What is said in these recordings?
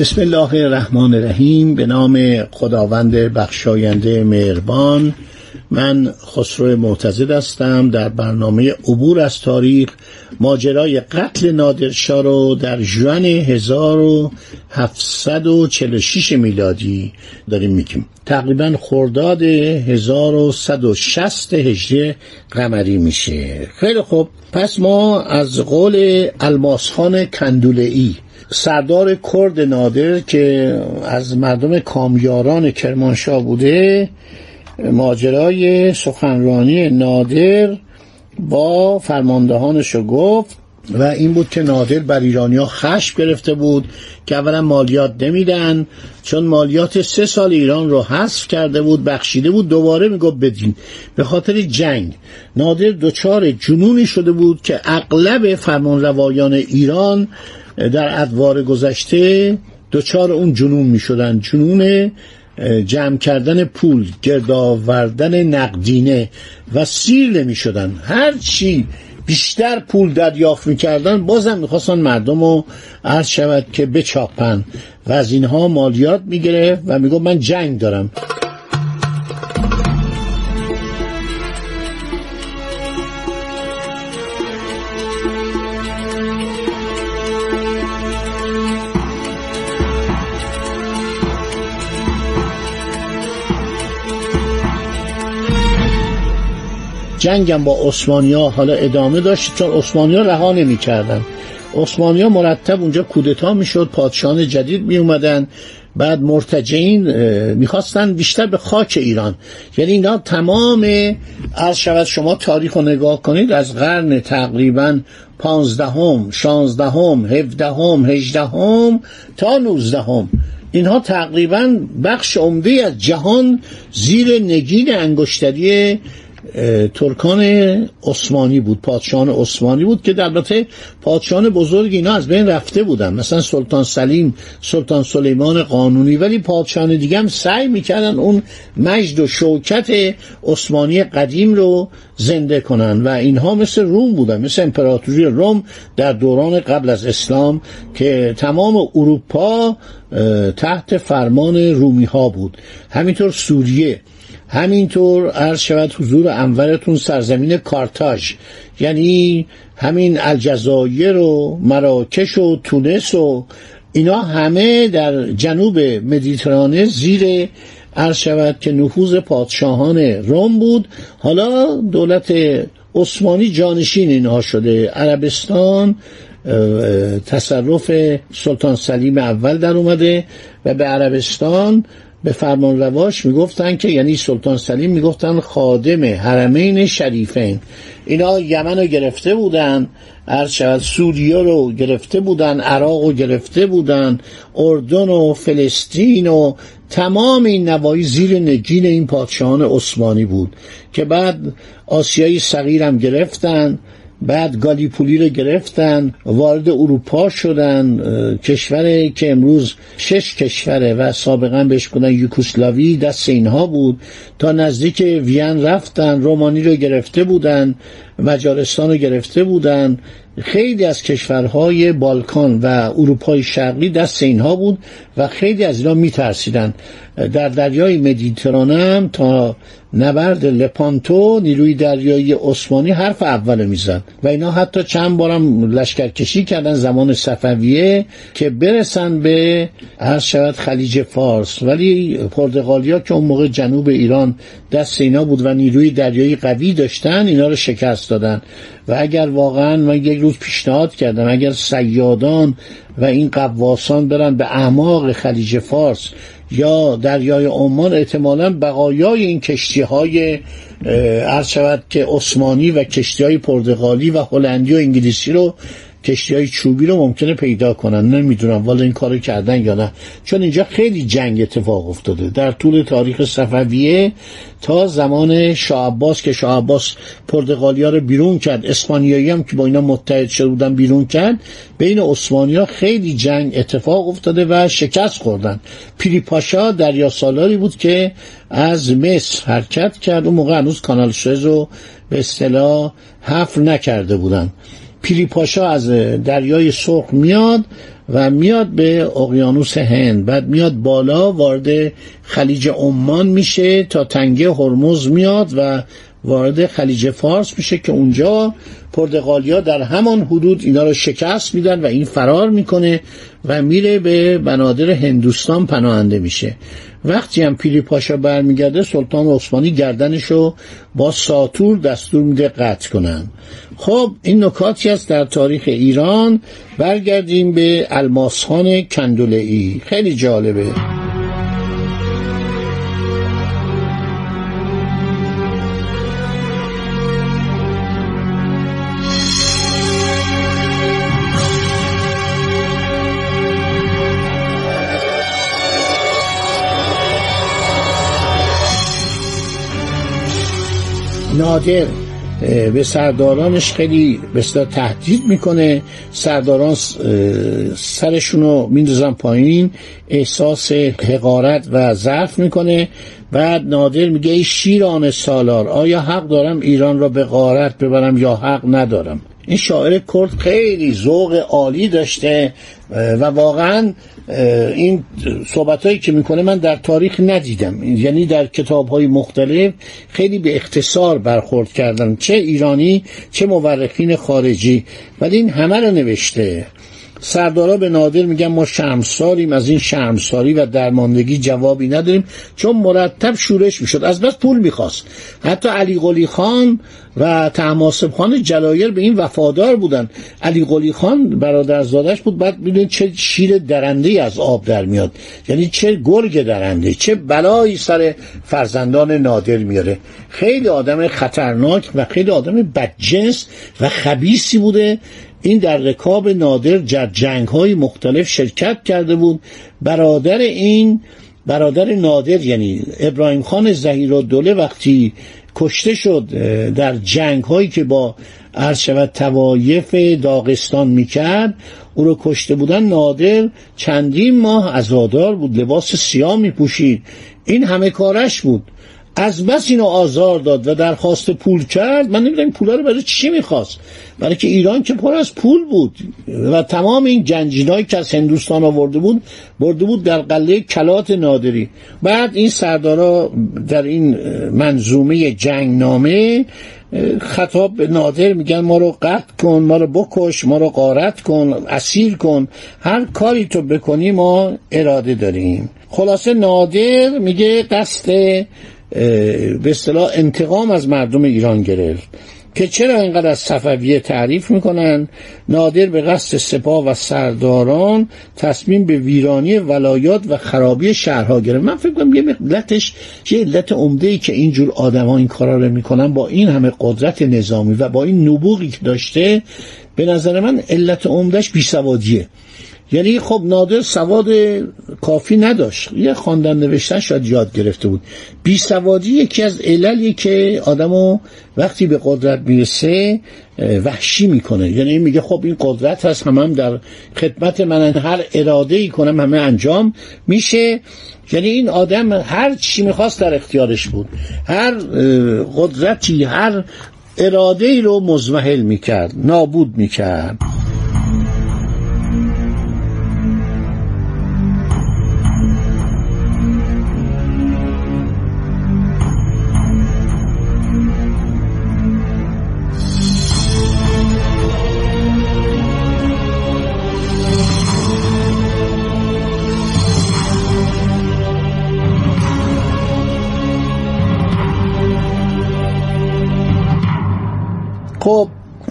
بسم الله الرحمن الرحیم. به نام خداوند بخشاینده مهربان. من خسرو معتزد هستم. در برنامه عبور از تاریخ ماجرای قتل نادرشاه رو در ژوئن 1746 میلادی داریم میگیم. تقریبا خرداد 1160 هجری قمری میشه. خیلی خوب. پس ما از قول الماسخان کندولئی سردار کرد نادر که از مردم کامیاران کرمانشاه بوده ماجرای سخنرانی نادر با فرماندهانش گفت. و این بود که نادر بر ایرانیا خشم گرفته بود که اولا مالیات نمیدن چون مالیات سه سال ایران رو حذف کرده بود بخشیده بود دوباره می‌گفت بدین. به خاطر جنگ نادر دچار جنونی شده بود که اغلب فرمانروایان ایران در ادوار گذشته دچار اون جنون می شدن جنون جمع کردن پول گرد آوردن نقدینه و سیر نمی شدن هر چی بیشتر پول دریافت می‌کردن بازم می‌خواستن مردم رو عرض شود که بچاپن. و از اینها مالیات می‌گرفت و میگو من جنگ دارم. جنگم با عثمانیا حالا ادامه داشت چون عثمانیا رها نمی‌کردن. عثمانیا مرتب اونجا کودتا می‌شد پادشاهان جدید می اومدن بعد مرتجعین می‌خواستن بیشتر به خاک ایران. یعنی اینا تمام از شود شما تاریخ رو نگاه کنید از قرن تقریبا پانزدهم شانزدهم هفدهم هجدهم تا نوزدهم. اینها تقریبا بخش عمده از جهان زیر نگین انگشتری ترکان عثمانی بود پادشاهان عثمانی بود که البته پادشاهان بزرگ اینا از بین رفته بودن. مثلا سلطان سلیم سلطان سلیمان قانونی ولی پادشاهان دیگه هم سعی می‌کردن اون مجد و شوکت عثمانی قدیم رو زنده کنن و اینها مثل روم بودن مثل امپراتوری روم در دوران قبل از اسلام که تمام اروپا تحت فرمان رومی ها بود. همینطور سوریه. همینطور عرض شود حضور انورتون سرزمین کارتاژ. یعنی همین الجزایر و مراکش و تونس و اینا همه در جنوب مدیترانه زیر عرض شود که نفوذ پادشاهان روم بود. حالا دولت عثمانی جانشین اینها شده. عربستان تصرف سلطان سلیم اول در اومده و به عربستان به فرمان رواش می‌گفتن که یعنی سلطان سلیم می‌گفتن خادم حرمین شریفین. اینا یمن رو گرفته بودن شود سوریا رو گرفته بودن عراق رو گرفته بودن اردن و فلسطین و تمام این نوایی زیر نگین این پادشاهان عثمانی بود که بعد آسیای صغیر هم گرفتن بعد گالیپولی رو گرفتن وارد اروپا شدن کشوری که امروز شش کشوره و سابقا بهش بودن یوکوسلاوی دست اینها بود. تا نزدیک وین رفتن رومانی رو گرفته بودن. مجارستان رو گرفته بودن. خیلی از کشورهای بالکان و اروپای شرقی دست اینها بود و خیلی از اینا میترسیدن. در دریای مدیترانه هم تا نبرد لپانتو نیروی دریایی عثمانی حرف اول می‌زد. و اینا حتی چند بارم لشکرکشی کردن زمان صفویه که برسن به هر شود خلیج فارس. ولی پرتغالیا که اون موقع جنوب ایران دست اینا بود و نیروی دریایی قوی داشتن اینا رو شکست. دادن. و اگر واقعا من یک روز پیشنهاد کردم اگر سیادان و این قواسان برن به اعماق خلیج فارس یا دریای عمان احتمالا بقایای این کشتی های عرض شود که عثمانی و کشتی های پرتغالی و هلندی و انگلیسی رو کشتی های چوبی رو ممکنه پیدا کنن نمی‌دونم والا این کارو کردن یا نه. چون اینجا خیلی جنگ اتفاق افتاده. در طول تاریخ صفویه تا زمان شاه عباس که شاه عباس پرتغالیا رو بیرون کرد. اسپانیایی هم که با اینا متحد شده بودن بیرون کرد. بین عثمانیا خیلی جنگ اتفاق افتاده و شکست خوردن. پیری پاشا دریا سالاری بود که از مصر حرکت کرد. اون موقع هنوز کانال سوئز رو به اصطلاح حفر نکرده بودن. پیری پاشا از دریای سرخ میاد و میاد به اقیانوس هند. بعد میاد بالا وارد خلیج عمان میشه تا تنگه هرمز میاد و وارد خلیج فارس میشه که اونجا پرتغالیا در همان حدود اینا رو شکست میدن و این فرار می‌کنه و میره به بنادر هندوستان پناهنده میشه. وقتی هم پیری پاشا برمیگرده سلطان عثمانی گردنشو با ساتور دستور میده قطع کنن. خب این نکاتی است در تاریخ ایران. برگردیم به الماسخان کندولئی خیلی جالبه. نادر به سردارانش خیلی بسیار تهدید می‌کنه. سرداران سرشون رو میندازن پایین احساس حقارت و ضعف می‌کنه. بعد نادر میگه ای شیران سالار آیا حق دارم ایران را به غارت ببرم یا حق ندارم؟ این شاعر کرد خیلی ذوق عالی داشته و واقعا این صحبت هایی که می‌کنه من در تاریخ ندیدم. یعنی در کتاب های مختلف خیلی به اختصار برخورد کردن چه ایرانی چه مورخین خارجی. ولی این همه رو نوشته. سردارا به نادر میگن ما شرمساریم از این شرمساری و درماندگی جوابی نداریم چون مرتب شورش می‌شد از بس پول می‌خواست. حتی علی قلی خان و تماسب خان جلایر به این وفادار بودن. علی قلی خان برادرزادش بود بعد ببینید چه شیر درنده از آب در میاد. یعنی چه گرگ درنده چه بلایی سر فرزندان نادر میاره. خیلی آدم خطرناک و خیلی آدم بدجنس و خبیسی بوده. این در رکاب نادر در جنگ های مختلف شرکت کرده بود. برادر این برادر نادر یعنی ابراهیم خان زهیر دوله وقتی کشته شد در جنگ هایی که با شود توایف داغستان می‌کرد او رو کشته بودن نادر چندین ماه ازادار بود لباس سیاه میپوشید. این همه کارش بود. از بس اینو آزار داد و درخواست پول کرد من نمی‌دونم پولا رو برای چی می‌خواست. برای که ایران که پر از پول بود و تمام این جنجینایی که از هندوستان آورده بود برده بود در قله کلات نادری. بعد این سردارا در این منظومه جنگ نامه خطاب به نادر میگن ما رو قطع کن ما رو بکش ما رو قارت کن اسیر کن هر کاری تو بکنی ما اراده داریم. خلاصه نادر میگه قصد به اصطلاح انتقام از مردم ایران گرفت که چرا اینقدر از صفویه تعریف می‌کنن؟ نادر به قصد سپاه و سرداران تصمیم به ویرانی ولایات و خرابی شهرها گرفت. من فکر کنم یه علتش یه علت عمده ای که اینجور آدما این کارا رو می‌کنن با این همه قدرت نظامی و با این نبوغی که داشته به نظر من علت عمدهش بیسوادیه. یعنی خب نادر سواد کافی نداشت. یه خواندن نوشتن شاید یاد گرفته بود. بی سوادی یکی از عللی که آدمو وقتی به قدرت می‌رسه وحشی می‌کنه. یعنی میگه خب این قدرت هست هم, هم در خدمت من هر اراده ای کنم همه انجام میشه. یعنی این آدم هر چی می‌خواست در اختیارش بود. هر قدرتی هر اراده ای رو مزمحل می‌کرد نابود می‌کرد.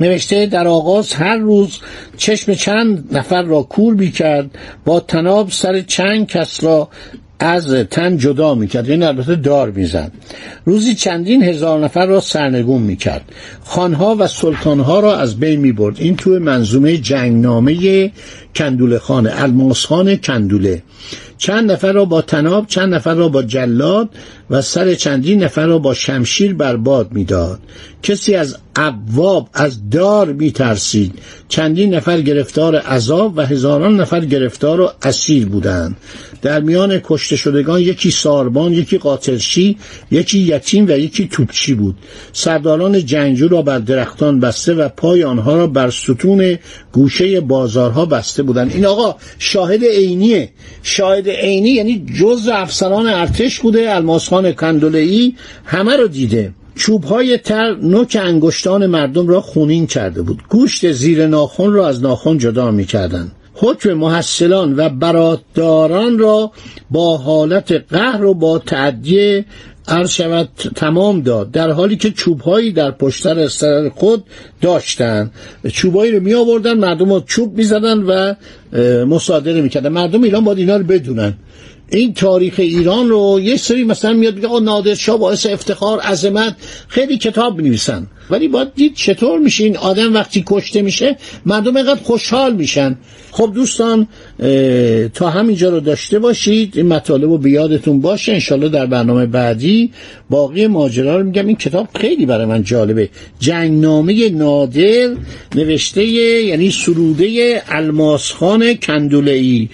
نوشته در آغاز هر روز چشم چند نفر را کور بی کرد با تناب سر چند کس را از تن جدا می‌کرد. یعنی البته دار می‌زد. روزی چندین هزار نفر را سرنگون می‌کرد. خانها و سلطانها را از بین می‌برد. این توی منظومه جنگنامه کندوله خانه الماس خان کندوله. چند نفر را با تناب چند نفر را با جلاد و سر چندین نفر را با شمشیر برباد می‌داد. کسی از ابواب از دار میترسید. چندین نفر گرفتار عذاب و هزاران نفر گرفتار و اسیر بودند. در میان کشته شدگان یکی ساربان یکی قاتلشی یکی یتیم و یکی توپچی بود. سرداران جنگجو را بر درختان بسته و پای آنها را بر ستون گوشه بازارها بسته بودند. این آقا شاهد عینیه. شاهد عینی یعنی جز افسران ارتش بوده الماسخان کندولهی همه رو دیده چوب های تر نوک انگشتان مردم را خونین کرده بود گوشت زیر ناخن را از ناخن جدا می کردن. حکم محصلان و براداران را با حالت قهر و با تعدیه عرض شود تمام داد. در حالی که چوبهایی در پشتر سر خود داشتن. چوبهایی رو می آوردن مردم چوب می زدن و مصادره می کردن مردم ایران باید اینا رو بدونن. این تاریخ ایران رو یه سری مثلا میاد میگه آقا نادر شاه باعث افتخار عظمت. خیلی کتاب بنویسن ولی باید دید چطور میشه این آدم وقتی کشته میشه مردم اینقدر خوشحال میشن. خب دوستان تا همینجا رو داشته باشید این مطالب رو به یادتون باشه. انشالله در برنامه بعدی باقی ماجرا رو میگم. این کتاب خیلی برای من جالبه. جنگنامه نادر نوشته یعنی سروده الماسخان کندولهی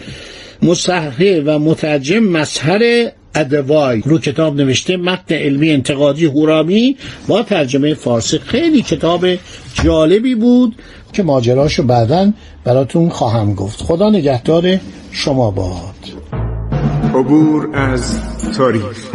مصحح و مترجم مسهر ادوای رو کتاب نوشته متن علمی انتقادی هورامی با ترجمه فارسی. خیلی کتاب جالبی بود که ماجراشو بعدا براتون خواهم گفت. خدا نگهدار شما باد. عبور از تاریخ.